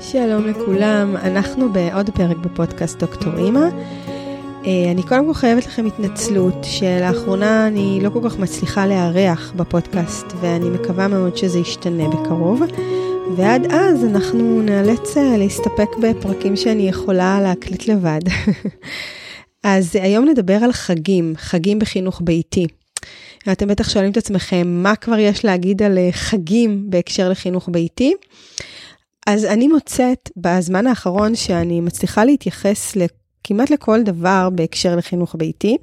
שלום לכולם, אנחנו בעוד פרק בפודקאסט דוקטור אימא. אה, אני קודם כל חייבת לכם התנצלות שלאחרונה אני לא כל כך מצליחה לארח בפודקאסט ואני מקווה מאוד שזה ישתנה בקרוב. ועד אז אנחנו נאלץ אה, להסתפק בפרקים שאני יכולה להקליט לבד. אז היום נדבר על חגים, חגים בחינוך ביתי. אתם בטח שואלים את עצמכם, מה כבר יש להגיד על אה, חגים בהקשר לחינוך ביתי? אז אני מוצאת בזמן האחרון שאני מצליחה להתייחס כמעט לכל דבר בהקשר לחינוך ביתי.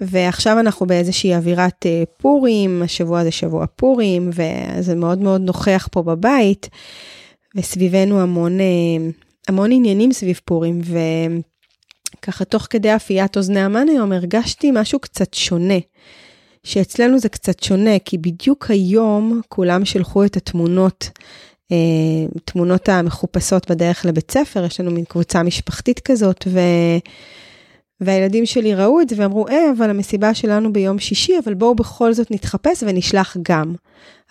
ועכשיו אנחנו באיזושהי אווירת אה, פורים, השבוע זה שבוע פורים, וזה מאוד מאוד נוכח פה בבית, וסביבנו המון, אה, המון עניינים סביב פורים, וככה תוך כדי אפיית אוזני המן היום הרגשתי משהו קצת שונה. שאצלנו זה קצת שונה, כי בדיוק היום כולם שלחו את התמונות אה, תמונות המחופשות בדרך לבית ספר, יש לנו מין קבוצה משפחתית כזאת, ו... והילדים שלי ראו את זה ואמרו, אה, אבל המסיבה שלנו ביום שישי, אבל בואו בכל זאת נתחפש ונשלח גם.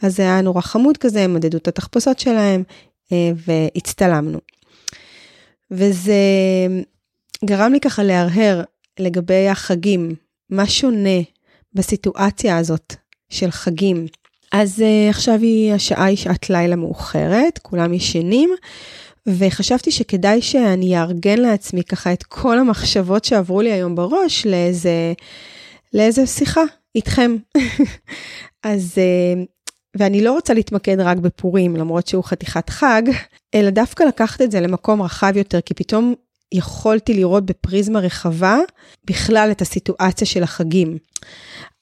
אז זה היה נורא חמוד כזה, הם מדדו את התחפושות שלהם, אה, והצטלמנו. וזה גרם לי ככה להרהר לגבי החגים, מה שונה בסיטואציה הזאת של חגים אז uh, עכשיו היא, השעה היא שעת לילה מאוחרת, כולם ישנים, וחשבתי שכדאי שאני אארגן לעצמי ככה את כל המחשבות שעברו לי היום בראש לאיזה, לאיזה שיחה איתכם. אז, uh, ואני לא רוצה להתמקד רק בפורים, למרות שהוא חתיכת חג, אלא דווקא לקחת את זה למקום רחב יותר, כי פתאום יכולתי לראות בפריזמה רחבה בכלל את הסיטואציה של החגים.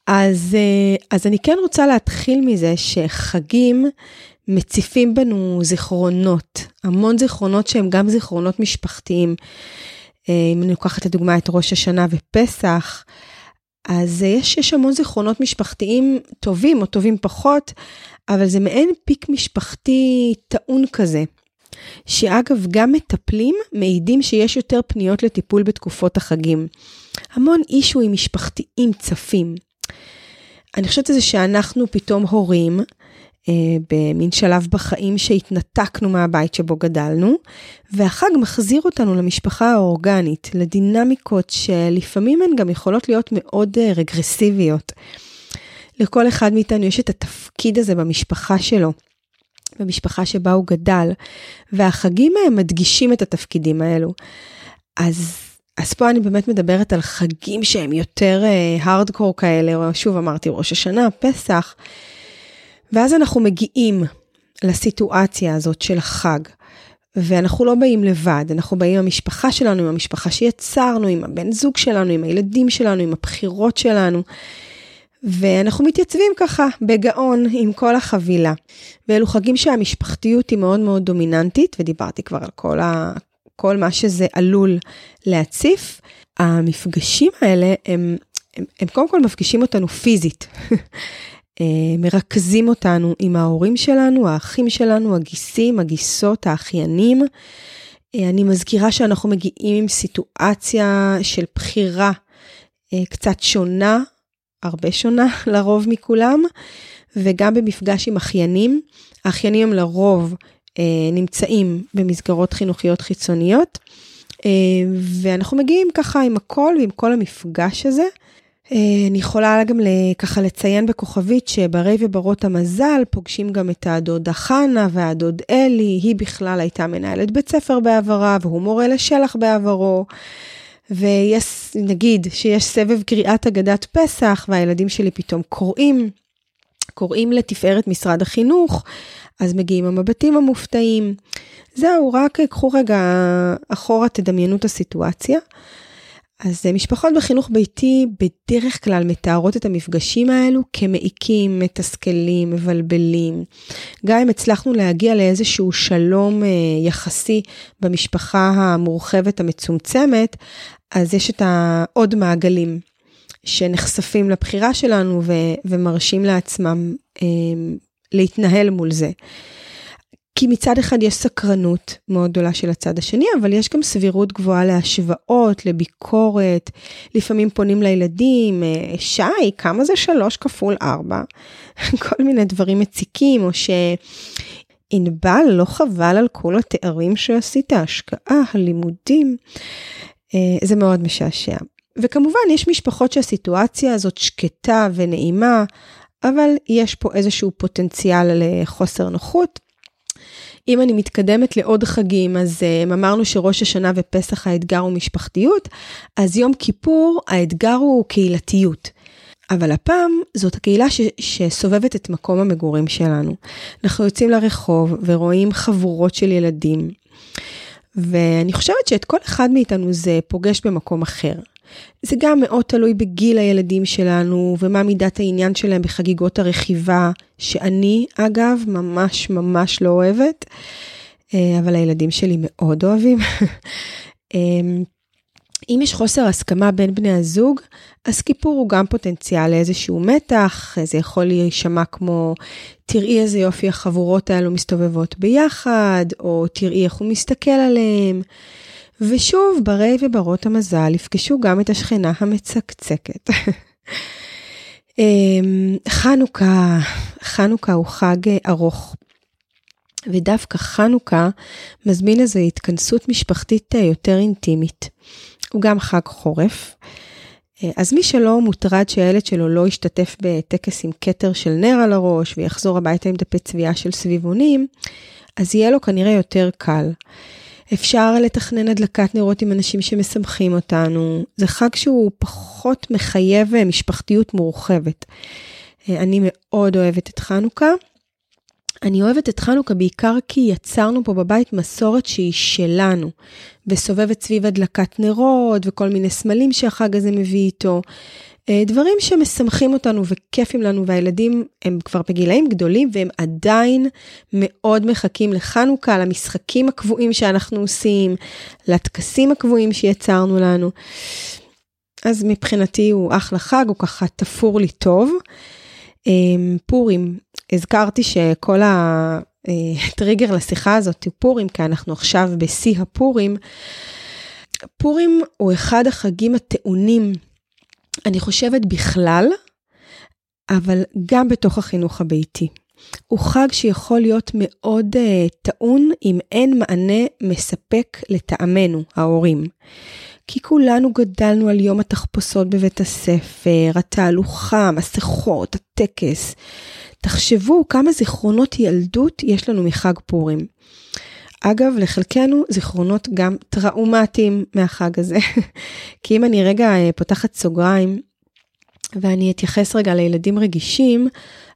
אז, אה, אז אני כן רוצה להתחיל מזה שחגים מציפים בנו זיכרונות, המון זיכרונות שהם גם זיכרונות משפחתיים. אה, אם אני לוקחת לדוגמה את ראש השנה ופסח, אז יש, יש המון זיכרונות משפחתיים טובים או טובים פחות, אבל זה מעין פיק משפחתי טעון כזה. שאגב, גם מטפלים מעידים שיש יותר פניות לטיפול בתקופות החגים. המון אישויים משפחתיים צפים. אני חושבת שזה שאנחנו פתאום הורים, אה, במין שלב בחיים שהתנתקנו מהבית שבו גדלנו, והחג מחזיר אותנו למשפחה האורגנית, לדינמיקות שלפעמים הן גם יכולות להיות מאוד אה, רגרסיביות. לכל אחד מאיתנו יש את התפקיד הזה במשפחה שלו, במשפחה שבה הוא גדל, והחגים אה, מדגישים את התפקידים האלו. אז אז פה אני באמת מדברת על חגים שהם יותר הארדקור uh, כאלה, או שוב אמרתי, ראש השנה, פסח. ואז אנחנו מגיעים לסיטואציה הזאת של החג, ואנחנו לא באים לבד, אנחנו באים עם המשפחה שלנו, עם המשפחה שיצרנו, עם הבן זוג שלנו, עם הילדים שלנו, עם הבחירות שלנו. ואנחנו מתייצבים ככה בגאון עם כל החבילה. ואלו חגים שהמשפחתיות היא מאוד מאוד דומיננטית, ודיברתי כבר על כל, ה, כל מה שזה עלול להציף, המפגשים האלה הם, הם, הם קודם כל מפגישים אותנו פיזית. אה, מרכזים אותנו עם ההורים שלנו, האחים שלנו, הגיסים, הגיסות, האחיינים. אה, אני מזכירה שאנחנו מגיעים עם סיטואציה של בחירה אה, קצת שונה, הרבה שונה לרוב מכולם, וגם במפגש עם אחיינים. האחיינים הם לרוב נמצאים במסגרות חינוכיות חיצוניות, אה, ואנחנו מגיעים ככה עם הכל ועם כל המפגש הזה. אה, אני יכולה גם ככה לציין בכוכבית שברי וברות המזל פוגשים גם את הדודה חנה והדוד אלי, היא בכלל הייתה מנהלת בית ספר בעברה והוא מורה לשלח בעברו. ויש, נגיד שיש סבב קריאת אגדת פסח והילדים שלי פתאום קוראים, קוראים לתפארת משרד החינוך, אז מגיעים המבטים המופתעים. זהו, רק קחו רגע אחורה, תדמיינו את הסיטואציה. אז משפחות בחינוך ביתי בדרך כלל מתארות את המפגשים האלו כמעיקים, מתסכלים, מבלבלים. גם אם הצלחנו להגיע לאיזשהו שלום אה, יחסי במשפחה המורחבת המצומצמת, אז יש את העוד מעגלים שנחשפים לבחירה שלנו ו- ומרשים לעצמם אה, להתנהל מול זה. כי מצד אחד יש סקרנות מאוד גדולה של הצד השני, אבל יש גם סבירות גבוהה להשוואות, לביקורת. לפעמים פונים לילדים, אה, שי, כמה זה שלוש כפול ארבע? כל מיני דברים מציקים, או ענבל, לא חבל על כל התארים שעשית, ההשקעה, הלימודים. אה, זה מאוד משעשע. וכמובן, יש משפחות שהסיטואציה הזאת שקטה ונעימה, אבל יש פה איזשהו פוטנציאל לחוסר נוחות. אם אני מתקדמת לעוד חגים, אז um, אמרנו שראש השנה ופסח האתגר הוא משפחתיות, אז יום כיפור האתגר הוא קהילתיות. אבל הפעם זאת הקהילה ש- שסובבת את מקום המגורים שלנו. אנחנו יוצאים לרחוב ורואים חבורות של ילדים, ואני חושבת שאת כל אחד מאיתנו זה פוגש במקום אחר. זה גם מאוד תלוי בגיל הילדים שלנו ומה מידת העניין שלהם בחגיגות הרכיבה, שאני אגב ממש ממש לא אוהבת, אה, אבל הילדים שלי מאוד אוהבים. אמ, אם יש חוסר הסכמה בין בני הזוג, אז כיפור הוא גם פוטנציאל לאיזשהו מתח, זה יכול להישמע כמו, תראי איזה יופי החבורות האלו מסתובבות ביחד, או תראי איך הוא מסתכל עליהם. ושוב, ברי וברות המזל יפגשו גם את השכנה המצקצקת. אמ, חנוכה, חנוכה הוא חג ארוך, ודווקא חנוכה מזמין איזו התכנסות משפחתית יותר אינטימית. הוא גם חג חורף. אז מי שלא מוטרד שהילד שלו לא ישתתף בטקס עם כתר של נר על הראש ויחזור הביתה עם דפי צביעה של סביבונים, אז יהיה לו כנראה יותר קל. אפשר לתכנן הדלקת נרות עם אנשים שמשמחים אותנו. זה חג שהוא פחות מחייב אה, משפחתיות מורחבת. אה, אני מאוד אוהבת את חנוכה. אני אוהבת את חנוכה בעיקר כי יצרנו פה בבית מסורת שהיא שלנו, וסובבת סביב הדלקת נרות וכל מיני סמלים שהחג הזה מביא איתו. אה, דברים שמשמחים אותנו וכיפים לנו, והילדים הם כבר בגילאים גדולים והם עדיין מאוד מחכים לחנוכה, למשחקים הקבועים שאנחנו עושים, לטקסים הקבועים שיצרנו לנו. אז מבחינתי הוא אחלה חג, הוא ככה תפור לי טוב. אה, פורים, הזכרתי שכל הטריגר אה, לשיחה הזאת הוא פורים, כי אנחנו עכשיו בשיא הפורים. פורים הוא אחד החגים הטעונים אני חושבת בכלל, אבל גם בתוך החינוך הביתי. הוא חג שיכול להיות מאוד uh, טעון אם אין מענה מספק לטעמנו, ההורים. כי כולנו גדלנו על יום התחפושות בבית הספר, התהלוכה, המסכות, הטקס. תחשבו כמה זיכרונות ילדות יש לנו מחג פורים. אגב, לחלקנו זיכרונות גם טראומטיים מהחג הזה. כי אם אני רגע אה, פותחת סוגריים, ואני אתייחס רגע לילדים רגישים,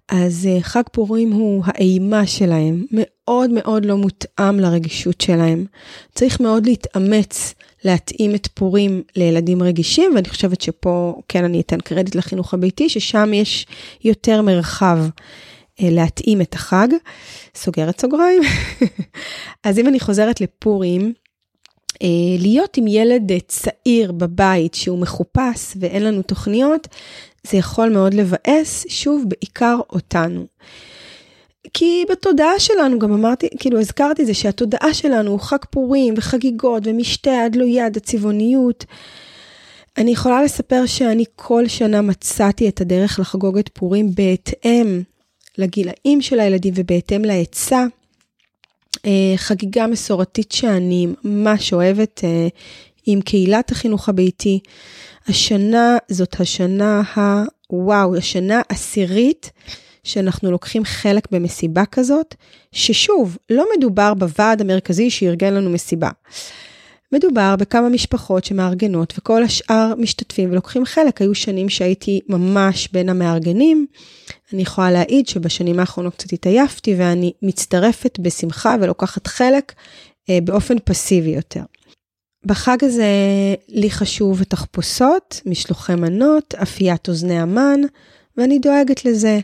אז אה, חג פורים הוא האימה שלהם, מאוד מאוד לא מותאם לרגישות שלהם. צריך מאוד להתאמץ להתאים את פורים לילדים רגישים, ואני חושבת שפה כן אני אתן קרדיט לחינוך הביתי, ששם יש יותר מרחב להתאים את החג. סוגרת סוגריים. אז אם אני חוזרת לפורים, אה, להיות עם ילד אה, צעיר בבית שהוא מחופש ואין לנו תוכניות, זה יכול מאוד לבאס, שוב, בעיקר אותנו. כי בתודעה שלנו, גם אמרתי, כאילו הזכרתי זה שהתודעה שלנו הוא חג פורים וחגיגות ומשתה עד לא יד, הצבעוניות. אני יכולה לספר שאני כל שנה מצאתי את הדרך לחגוג את פורים בהתאם לגילאים של הילדים ובהתאם להיצע. אה, חגיגה מסורתית שאני ממש אוהבת אה, עם קהילת החינוך הביתי. השנה זאת השנה ה... וואו, השנה עשירית שאנחנו לוקחים חלק במסיבה כזאת, ששוב, לא מדובר בוועד המרכזי שארגן לנו מסיבה. מדובר בכמה משפחות שמארגנות וכל השאר משתתפים ולוקחים חלק. היו שנים שהייתי ממש בין המארגנים. אני יכולה להעיד שבשנים האחרונות קצת התעייפתי ואני מצטרפת בשמחה ולוקחת חלק אה, באופן פסיבי יותר. בחג הזה לי חשוב תחפושות, משלוחי מנות, אפיית אוזני המן, ואני דואגת לזה.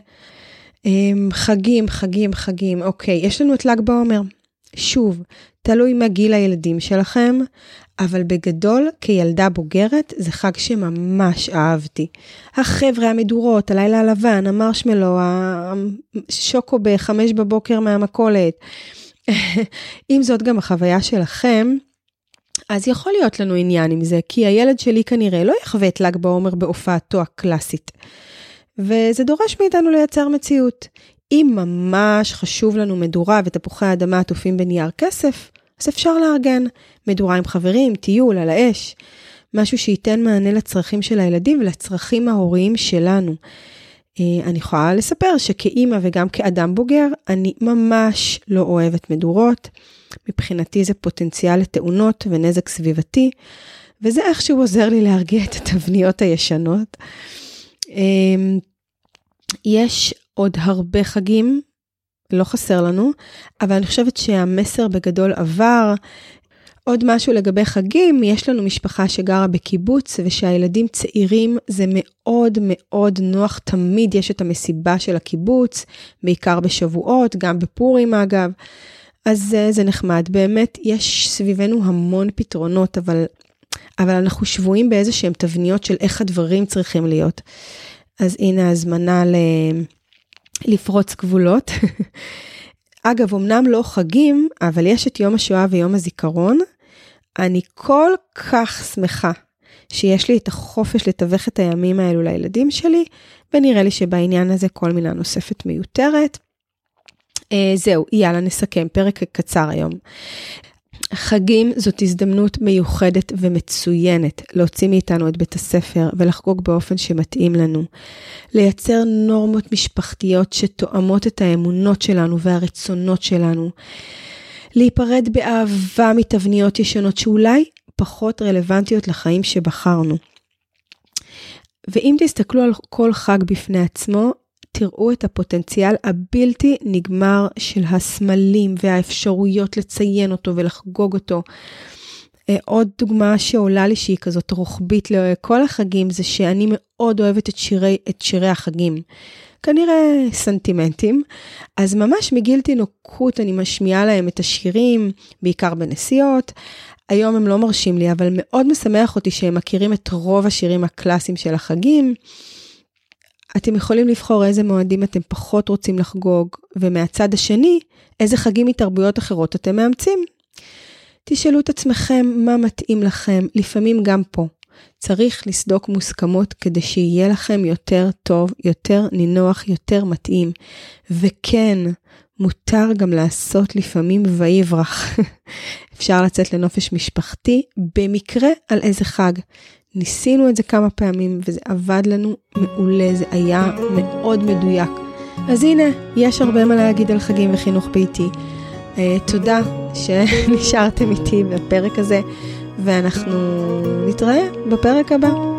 אה, חגים, חגים, חגים. אוקיי, יש לנו את ל"ג בעומר. שוב, תלוי מה גיל הילדים שלכם, אבל בגדול, כילדה בוגרת, זה חג שממש אהבתי. החבר'ה, המדורות, הלילה הלבן, המרשמלו, השוקו בחמש בבוקר מהמכולת. אם זאת גם החוויה שלכם, אז יכול להיות לנו עניין עם זה, כי הילד שלי כנראה לא יחווה את ל"ג בעומר בהופעתו הקלאסית. וזה דורש מאיתנו לייצר מציאות. אם ממש חשוב לנו מדורה ותפוחי אדמה עטופים בנייר כסף, אז אפשר לארגן מדורה עם חברים, טיול, על האש, משהו שייתן מענה לצרכים של הילדים ולצרכים ההוריים שלנו. אה, אני יכולה לספר שכאימא וגם כאדם בוגר, אני ממש לא אוהבת מדורות. מבחינתי זה פוטנציאל לתאונות ונזק סביבתי, וזה איכשהו עוזר לי להרגיע את התבניות הישנות. אמ, יש עוד הרבה חגים, לא חסר לנו, אבל אני חושבת שהמסר בגדול עבר. עוד משהו לגבי חגים, יש לנו משפחה שגרה בקיבוץ ושהילדים צעירים, זה מאוד מאוד נוח, תמיד יש את המסיבה של הקיבוץ, בעיקר בשבועות, גם בפורים אגב. אז זה נחמד, באמת יש סביבנו המון פתרונות, אבל, אבל אנחנו שבויים באיזה שהם תבניות של איך הדברים צריכים להיות. אז הנה הזמנה ל... לפרוץ גבולות. אגב, אמנם לא חגים, אבל יש את יום השואה ויום הזיכרון. אני כל כך שמחה שיש לי את החופש לתווך את הימים האלו לילדים שלי, ונראה לי שבעניין הזה כל מילה נוספת מיותרת. Uh, זהו, יאללה, נסכם, פרק קצר היום. חגים זאת הזדמנות מיוחדת ומצוינת להוציא מאיתנו את בית הספר ולחגוג באופן שמתאים לנו. לייצר נורמות משפחתיות שתואמות את האמונות שלנו והרצונות שלנו. להיפרד באהבה מתבניות ישנות שאולי פחות רלוונטיות לחיים שבחרנו. ואם תסתכלו על כל חג בפני עצמו, תראו את הפוטנציאל הבלתי נגמר של הסמלים והאפשרויות לציין אותו ולחגוג אותו. אה, עוד דוגמה שעולה לי שהיא כזאת רוחבית לכל החגים, זה שאני מאוד אוהבת את שירי, את שירי החגים. כנראה סנטימנטים, אז ממש מגיל תינוקות אני משמיעה להם את השירים, בעיקר בנסיעות. היום הם לא מרשים לי, אבל מאוד משמח אותי שהם מכירים את רוב השירים הקלאסיים של החגים. אתם יכולים לבחור איזה מועדים אתם פחות רוצים לחגוג, ומהצד השני, איזה חגים מתרבויות אחרות אתם מאמצים. תשאלו את עצמכם מה מתאים לכם, לפעמים גם פה. צריך לסדוק מוסכמות כדי שיהיה לכם יותר טוב, יותר נינוח, יותר מתאים. וכן, מותר גם לעשות לפעמים ויברח. אפשר לצאת לנופש משפחתי, במקרה על איזה חג. ניסינו את זה כמה פעמים וזה עבד לנו מעולה, זה היה מאוד מדויק. אז הנה, יש הרבה מה להגיד על חגים וחינוך ביתי. Uh, תודה שנשארתם איתי בפרק הזה, ואנחנו נתראה בפרק הבא.